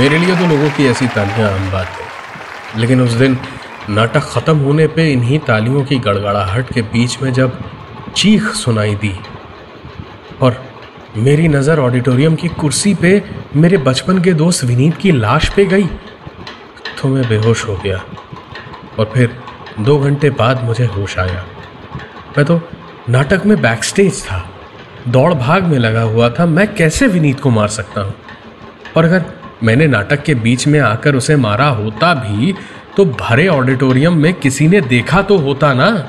मेरे लिए तो लोगों की ऐसी तालियाँ आम बात है। लेकिन उस दिन नाटक ख़त्म होने पे इन्हीं तालियों की गड़गड़ाहट के बीच में जब चीख सुनाई दी और मेरी नज़र ऑडिटोरियम की कुर्सी पे मेरे बचपन के दोस्त विनीत की लाश पे गई तो मैं बेहोश हो गया और फिर दो घंटे बाद मुझे होश आया। मैं तो नाटक में बैक स्टेज था, दौड़ भाग में लगा हुआ था, मैं कैसे विनीत को मार सकता हूँ? और अगर मैंने नाटक के बीच में आकर उसे मारा होता भी तो भरे ऑडिटोरियम में किसी ने देखा तो होता ना?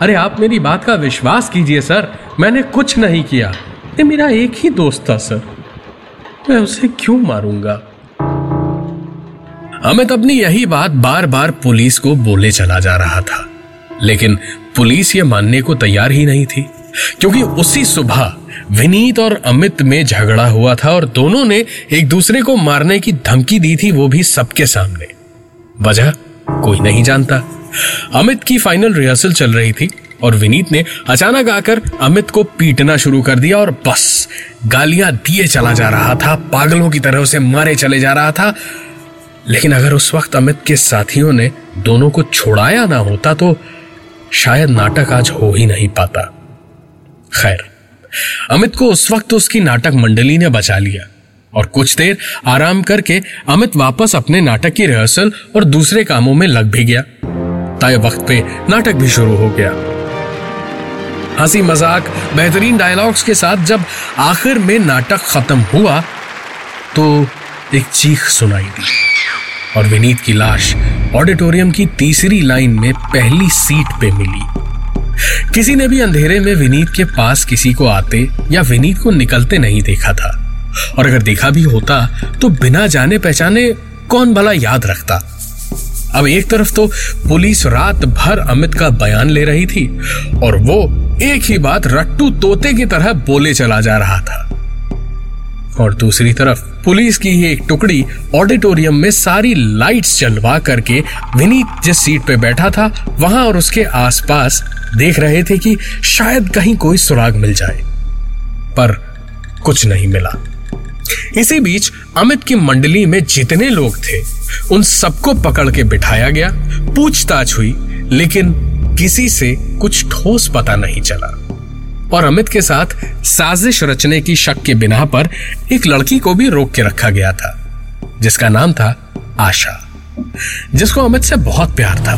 अरे आप मेरी बात का विश्वास कीजिए, सर। मैंने कुछ नहीं किया। ये मेरा एक ही दोस्त था, सर। मैं उसे क्यों मारूँगा? अमित अपनी यही बात बार बार पुलिस को बोले चला जा रहा था। लेकिन पुलिस ये मानने को तैयार ही नहीं थी। क्योंकि उसी सुबह विनीत और अमित में झगड़ा हुआ था और दोनों ने एक दूसरे को मारने की धमकी दी थी वो भी सबके सामने। वजह कोई नहीं जानता। अमित की फाइनल रिहर्सल चल रही थी और विनीत ने अचानक आकर अमित को पीटना शुरू कर दिया और बस, गालियाँ दिए चला जा रहा था, पागलों की तरह उसे मारे चले जा रहा था। लेकिन अगर उस वक्त अमित के साथियों ने दोनों को छोड़ाया ना होता तो शायद नाटक आज हो ही नहीं पाता। खैर, अमित को उस वक्त उसकी नाटक मंडली ने बचा लिया और कुछ देर आराम करके अमित वापस अपने नाटक की रिहर्सल और दूसरे कामों में लग भी गया। तय वक्त पे नाटक भी शुरू हो गया। हँसी मज़ाक, बेहतरीन डायलॉग्स के साथ जब आखिर में नाटक खत्म हुआ तो एक चीख सुनाई दी और विनीत की लाश ऑडिटोरियम की तीसरी लाइन में पहली सीट पे मिली। किसी ने भी अंधेरे में विनीत के पास किसी को आते या विनीत को निकलते नहीं देखा था। और अगर देखा भी होता तो बिना जाने पहचाने कौन भला याद रखता? अब एक तरफ़ तो पुलिस रात भर अमित का बयान ले रही थी, और वो एक ही बात रट्टू तोते की तरह बोले चला जा रहा था। और दूसरी तरफ़, पुलिस की ही एक टुकड़ी ऑडिटोरियम में सारी लाइट्स जलवा करके विनीत जिस सीट पे बैठा था, वहाँ और उसके आसपास देख रहे थे कि शायद कहीं कोई सुराग मिल जाए। पर कुछ नहीं मिला। इसी बीच, अमित की मंडली में जितने लोग थे, उन सबको पकड़ के बिठाया गया, पूछताछ हुई, लेकिन किसी से कुछ ठोस पता नहीं चला। और अमित के साथ साजिश रचने की शक के बिना पर एक लड़की को भी रोक के रखा गया था, जिसका नाम था आशा, जिसको अमित से बहुत प्यार था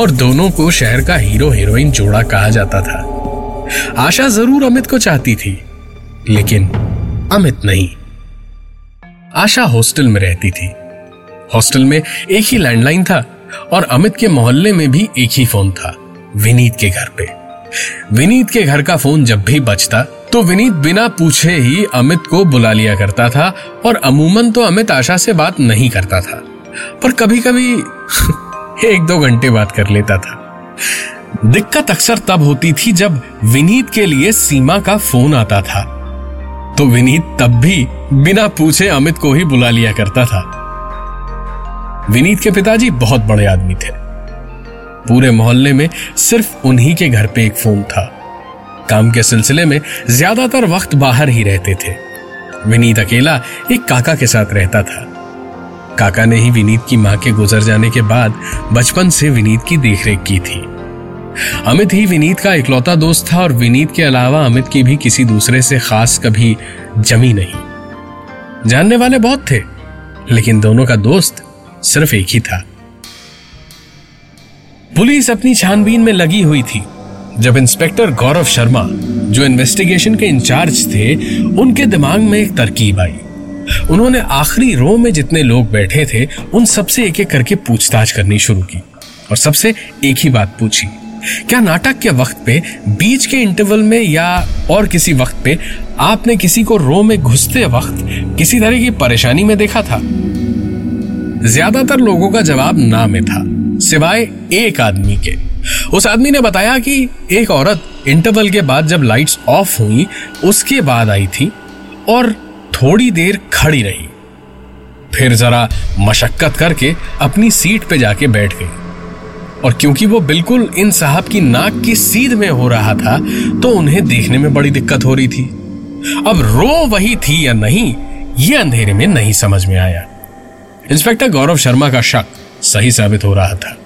और दोनों को शहर का हीरो हीरोइन जोड़ा कहा जाता था। आशा ज़रूर अमित को चाहती थी, लेकिन अमित नहीं। आशा हॉस्टल में रहती थी। हॉस्टल में एक ही लैंडलाइन था और अमित के मोहल्ले में भी एक ही फ़ोन था, विनीत के घर पे। विनीत के घर का फ़ोन जब भी बचता तो विनीत बिना पूछे ही अमित को बुला लिया करता था और अमूमन तो अमित आशा से बात नहीं करता था, पर कभी कभी एक दो घंटे बात कर लेता था। दिक्कत अक्सर तब होती थी जब विनीत के लिए सीमा का फ़ोन आता था तो विनीत तब भी बिना पूछे अमित को ही बुला लिया करता था। विनीत के पिताजी बहुत बड़े आदमी थे। पूरे मोहल्ले में सिर्फ़ उन्हीं के घर पे एक फ़ोन था। काम के सिलसिले में ज़्यादातर वक्त बाहर ही रहते थे। विनीत अकेला एक काका के साथ रहता था। काका ने ही विनीत की माँ के गुजर जाने के बाद बचपन से विनीत की देखरेख की थी। अमित ही विनीत का इकलौता दोस्त था और विनीत के अलावा अमित की भी किसी दूसरे से खास कभी जमी नहीं। जानने वाले बहुत थे, लेकिन दोनों का दोस्त सिर्फ़ एक ही था। पुलिस अपनी छानबीन में लगी हुई थी। जब इंस्पेक्टर गौरव शर्मा, जो इन्वेस्टिगेशन के इंचार्ज थे, उनके दिमाग में एक तरकीब आई। उन्होंने आखिरी रो में जितने लोग बैठे थे, उन सबसे एक एक करके पूछताछ करनी शुरू की और सबसे एक ही बात पूछी। क्या नाटक के वक्त पे, बीच के इंटरवल में या और किसी वक्त पे, आपने किसी को रो में घुसते वक्त किसी तरह की परेशानी में देखा था? ज़्यादातर लोगों का जवाब ना में था। सिवाय एक आदमी के। उस आदमी ने बताया कि एक औरत इंटरवल के बाद जब लाइट्स ऑफ़ हुई, उसके बाद आई थी और थोड़ी देर खड़ी रही। फिर जरा मशक्कत करके अपनी सीट पे जाके बैठ गई। और क्योंकि वो बिल्कुल इन साहब की नाक की सीध में हो रहा था तो उन्हें देखने में बड़ी दिक्कत हो रही थी। अब रो वही थी या नहीं, ये अंधेरे में नहीं समझ में आया। इंस्पेक्टर गौरव शर्मा का शक। सही साबित हो रहा था।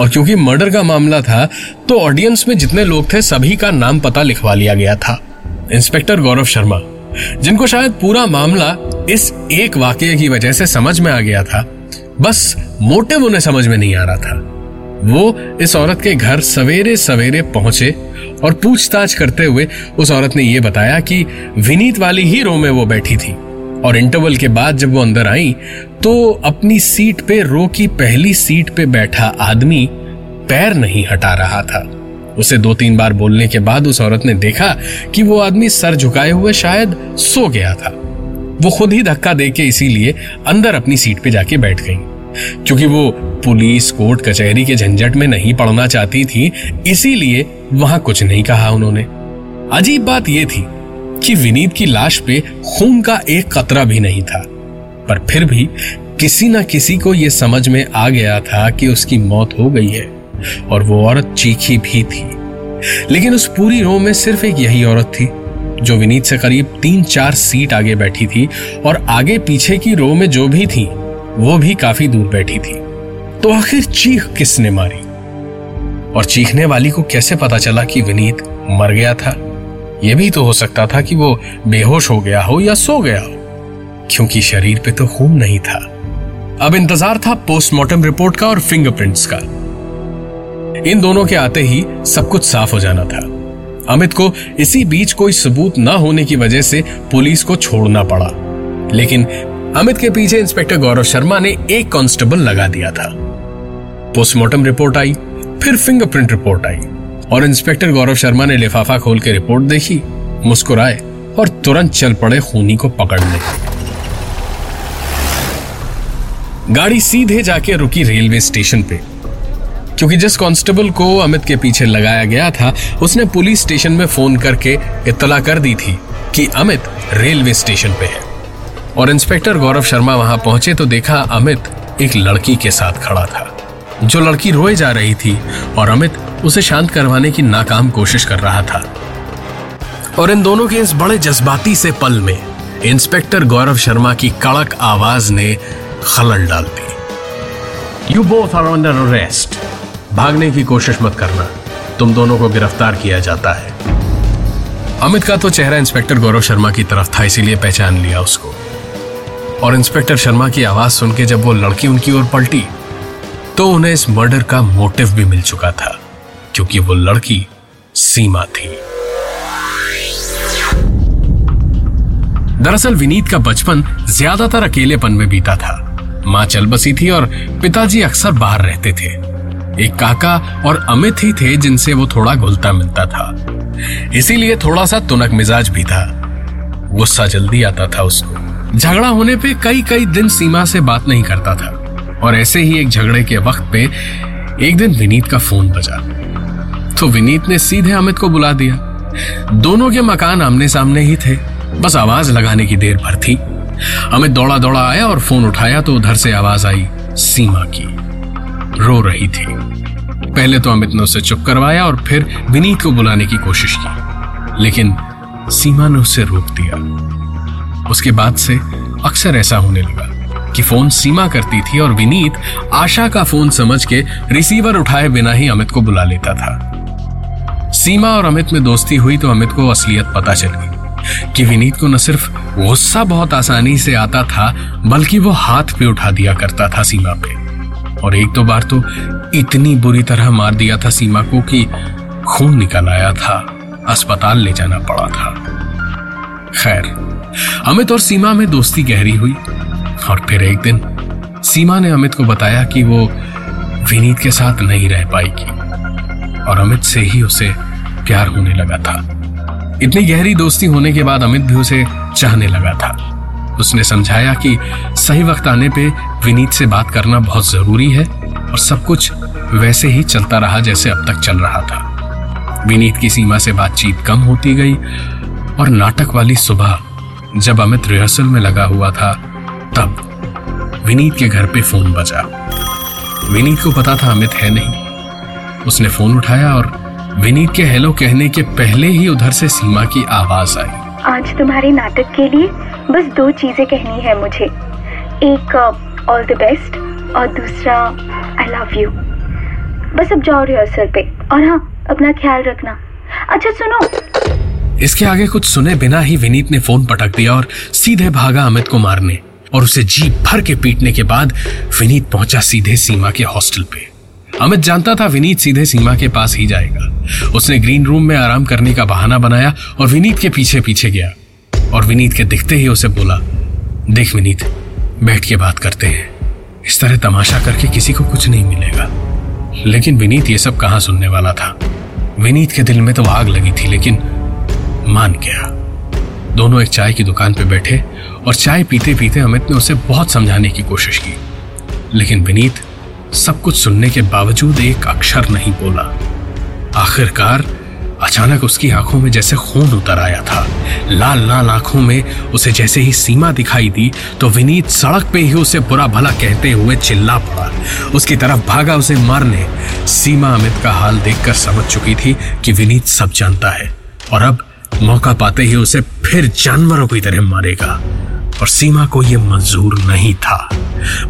और क्योंकि मर्डर का मामला था तो ऑडियंस में जितने लोग थे, सभी का नाम पता लिखवा लिया गया था। इंस्पेक्टर गौरव शर्मा, जिनको शायद पूरा मामला इस एक वाक्य की वजह से समझ में आ गया था, बस मोटिव उन्हें समझ में नहीं आ रहा था। वो इस औरत के घर सवेरे सवेरे पहुँचे और पूछताछ करते हुए उस औरत ने यह बताया कि विनीत वाली ही रो में वो बैठी थी। और इंटरवल के बाद जब वो अंदर आई तो अपनी सीट पे रो की पहली सीट पे बैठा आदमी पैर नहीं हटा रहा था। उसे दो तीन बार बोलने के बाद उस औरत ने देखा कि वो आदमी सर झुकाए हुए शायद सो गया था। वो खुद ही धक्का दे के इसीलिए अंदर अपनी सीट पे जाके बैठ गई। क्योंकि वो पुलिस, कोर्ट, कचहरी के झंझट में नहीं पड़ना चाहती थी, इसीलिए वहाँ कुछ नहीं कहा उन्होंने। अजीब बात यह थी कि विनीत की लाश पे खून का एक कतरा भी नहीं था। पर फिर भी किसी ना किसी को यह समझ में आ गया था कि उसकी मौत हो गई है और वो औरत चीखी भी थी। लेकिन उस पूरी रो में सिर्फ़ एक यही औरत थी, जो विनीत से करीब तीन चार सीट आगे बैठी थी और आगे पीछे की रो में जो भी थी, वो भी काफ़ी दूर बैठी थी। तो आखिर चीख किसने मारी? और चीखने वाली को कैसे पता चला कि विनीत मर गया था? यह भी तो हो सकता था कि वो बेहोश हो गया हो या सो गया हो, क्योंकि शरीर पे तो खून नहीं था। अब इंतज़ार था पोस्टमार्टम रिपोर्ट का और फिंगरप्रिंट्स का। इन दोनों के आते ही सब कुछ साफ़ हो जाना था। अमित को इसी बीच कोई सबूत ना होने की वजह से पुलिस को छोड़ना पड़ा। लेकिन अमित के पीछे इंस्पेक्टर गौरव शर्मा ने एक कांस्टेबल लगा दिया था। पोस्टमार्टम रिपोर्ट आई, फिर फिंगरप्रिंट रिपोर्ट आई। और इंस्पेक्टर गौरव शर्मा ने लिफाफा खोल के रिपोर्ट देखी, मुस्कुराए और तुरंत चल पड़े खूनी को पकड़ने। गाड़ी सीधे जाके रुकी रेलवे स्टेशन पे। क्योंकि जिस कांस्टेबल को अमित के पीछे लगाया गया था, उसने पुलिस स्टेशन में फ़ोन करके इतला कर दी थी कि अमित रेलवे स्टेशन पे है। और इंस्पेक्टर गौरव शर्मा वहाँ पहुँचे तो देखा अमित एक लड़की के साथ खड़ा था। जो लड़की रोए जा रही थी और अमित उसे शांत करवाने की नाकाम कोशिश कर रहा था। और इन दोनों के इस बड़े जज्बाती से पल में इंस्पेक्टर गौरव शर्मा की कड़क आवाज़ ने खलल डाल दी। You both are under arrest भागने की कोशिश मत करना। तुम दोनों को गिरफ़्तार किया जाता है। अमित का तो चेहरा इंस्पेक्टर गौरव शर्मा की तरफ़ था, इसीलिए पहचान लिया उसको। और इंस्पेक्टर शर्मा की आवाज़ सुन के जब वो लड़की उनकी ओर पलटी तो उन्हें इस मर्डर का मोटिव भी मिल चुका था, क्योंकि वो लड़की सीमा थी। दरअसल विनीत का बचपन ज़्यादातर अकेलेपन में बीता था। माँ चल बसी थी और पिताजी अक्सर बाहर रहते थे। एक काका और अमित ही थे जिनसे वो थोड़ा घुलता मिलता था। इसीलिए थोड़ा सा तुनक मिजाज भी था। गुस्सा जल्दी आता था उसको। झगड़ा होने पे कई कई दिन सीमा से बात नहीं करता था। और ऐसे ही एक झगड़े के वक्त पे एक दिन विनीत का फ़ोन बजा। तो विनीत ने सीधे अमित को बुला दिया। दोनों के मकान आमने सामने ही थे। बस आवाज़ लगाने की देर भर थी। अमित दौड़ा दौड़ा आया और फ़ोन उठाया तो उधर से आवाज़ आई, सीमा की। रो रही थी। पहले तो अमित ने उसे चुप करवाया और फिर विनीत को बुलाने की कोशिश की। लेकिन सीमा ने उसे रोक दिया। उसके बाद से अक्सर ऐसा होने लगा। कि फ़ोन सीमा करती थी और विनीत आशा का फ़ोन समझ के रिसीवर उठाए बिना ही अमित को बुला लेता था। सीमा और अमित में दोस्ती हुई तो अमित को असलियत पता चल गई कि विनीत को न सिर्फ़ गुस्सा बहुत आसानी से आता था, बल्कि वो हाथ पे उठा दिया करता था सीमा पे। और एक दो बार तो इतनी बुरी तरह मार दिया था सीमा को कि खून निकल आया था, अस्पताल ले जाना पड़ा था। खैर, अमित और सीमा में दोस्ती गहरी हुई। और फिर एक दिन सीमा ने अमित को बताया कि वो विनीत के साथ नहीं रह पाएगी और अमित से ही उसे प्यार होने लगा था। इतनी गहरी दोस्ती होने के बाद अमित भी उसे चाहने लगा था। उसने समझाया कि सही वक्त आने पे विनीत से बात करना बहुत ज़रूरी है और सब कुछ वैसे ही चलता रहा जैसे अब तक चल रहा था। विनीत की सीमा से बातचीत कम होती गई और नाटक वाली सुबह जब अमित रिहर्सल में लगा हुआ था तब विनीत के घर पे फ़ोन बजा। विनीत को पता था अमित है नहीं। उसने फ़ोन उठाया और विनीत के हेलो कहने के पहले ही उधर से सीमा की आवाज़ आई। आज तुम्हारे नाटक के लिए बस दो चीज़ें कहनी है मुझे। एक ऑल द बेस्ट और दूसरा आई लव यू बस अब जाओ रिहर्सल पे। और हाँ अपना ख्याल रखना। अच्छा सुनो। इसके आगे कुछ सुने बिना ही विनीत ने फ़ोन पटक दिया और सीधे भागा अमित को मारने। और उसे जीप भर के पीटने के बाद विनीत पहुँचा सीधे सीमा के हॉस्टल पे। अमित जानता था विनीत सीधे सीमा के पास ही जाएगा। उसने ग्रीन रूम में आराम करने का बहाना बनाया और विनीत के पीछे पीछे गया। और विनीत के दिखते ही उसे बोला, देख विनीत, बैठ के बात करते हैं। इस तरह तमाशा करके किसी को कुछ नहीं मिलेगा। लेकिन विनीत ये सब कहाँ सुनने वाला था? विनीत के दिल में तो आग लगी थी, लेकिन मान गया। दोनों एक चाय की दुकान पर बैठे और चाय पीते पीते अमित ने उसे बहुत समझाने की कोशिश की। लेकिन विनीत सब कुछ सुनने के बावजूद एक अक्षर नहीं बोला। आखिरकार अचानक उसकी आँखों में जैसे खून उतर आया था। लाल लाल आँखों में उसे जैसे ही सीमा दिखाई दी तो विनीत सड़क पे ही उसे बुरा भला कहते हुए चिल्ला पड़ा। उसकी तरफ़ भागा उसे मारने। सीमा, अमित का हाल देखकर समझ चुकी थी कि विनीत सब जानता है। और अब मौका पाते ही उसे फिर जानवरों की तरह मारेगा। और सीमा को यह मंजूर नहीं था।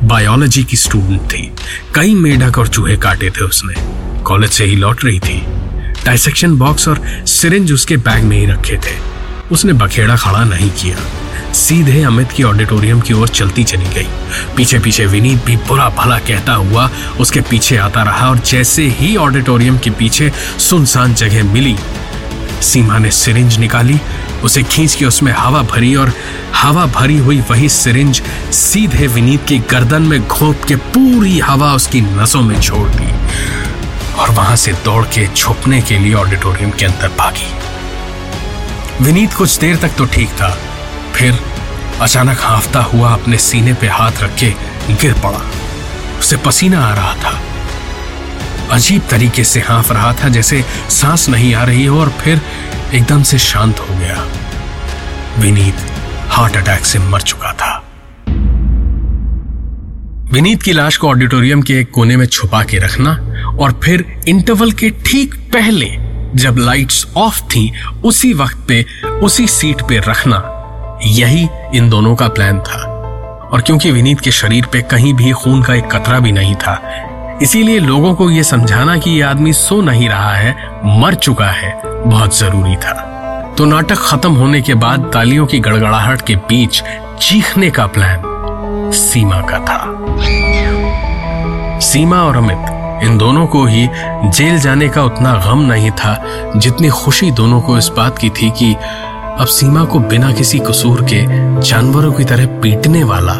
बायोलॉजी की स्टूडेंट थी। कई मेढक और चूहे काटे थे उसने। कॉलेज से ही लौट रही थी। डायसेक्शन बॉक्स और सिरिंज उसके बैग में ही रखे थे। उसने बखेड़ा खड़ा नहीं किया। सीधे अमित की ऑडिटोरियम की ओर चलती चली गई। पीछे पीछे विनीत भी बुरा भला कहता हुआ उसके पीछे आता रहा और जैसे ही ऑडिटोरियम के पीछे सुनसान जगह मिली सीमा ने सिरिंज निकाली, उसे खींच के उसमें हवा भरी और हवा भरी हुई वही सिरिंज सीधे विनीत की गर्दन में घोप के पूरी हवा उसकी नसों में छोड़ दी और वहाँ से दौड़ के छुपने के लिए ऑडिटोरियम के अंदर भागी। विनीत कुछ देर तक तो ठीक था, फिर अचानक हाफता हुआ अपने सीने पे हाथ रख के गिर पड़ा। उसे पसीना आ रहा था। अजीब तरीके से हाँफ रहा था, जैसे सांस नहीं आ रही हो और फिर एकदम से शांत हो गया। विनीत हार्ट अटैक से मर चुका था। विनीत की लाश को ऑडिटोरियम के एक कोने में छुपा के रखना और फिर इंटरवल के ठीक पहले जब लाइट्स ऑफ़ थी, उसी वक्त पे, उसी सीट पे रखना, यही इन दोनों का प्लान था। और क्योंकि विनीत के शरीर पे कहीं भी खून का एक कतरा भी नहीं था इसीलिए लोगों को यह समझाना कि यह आदमी सो नहीं रहा है, मर चुका है, बहुत ज़रूरी था। तो नाटक खत्म होने के बाद तालियों की गड़गड़ाहट के बीच चीखने का प्लान सीमा का था। सीमा और अमित, इन दोनों को ही जेल जाने का उतना गम नहीं था, जितनी खुशी दोनों को इस बात की थी कि अब सीमा को बिना किसी कसूर के जानवरों की तरह पीटने वाला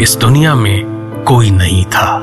इस दुनिया में कोई नहीं था।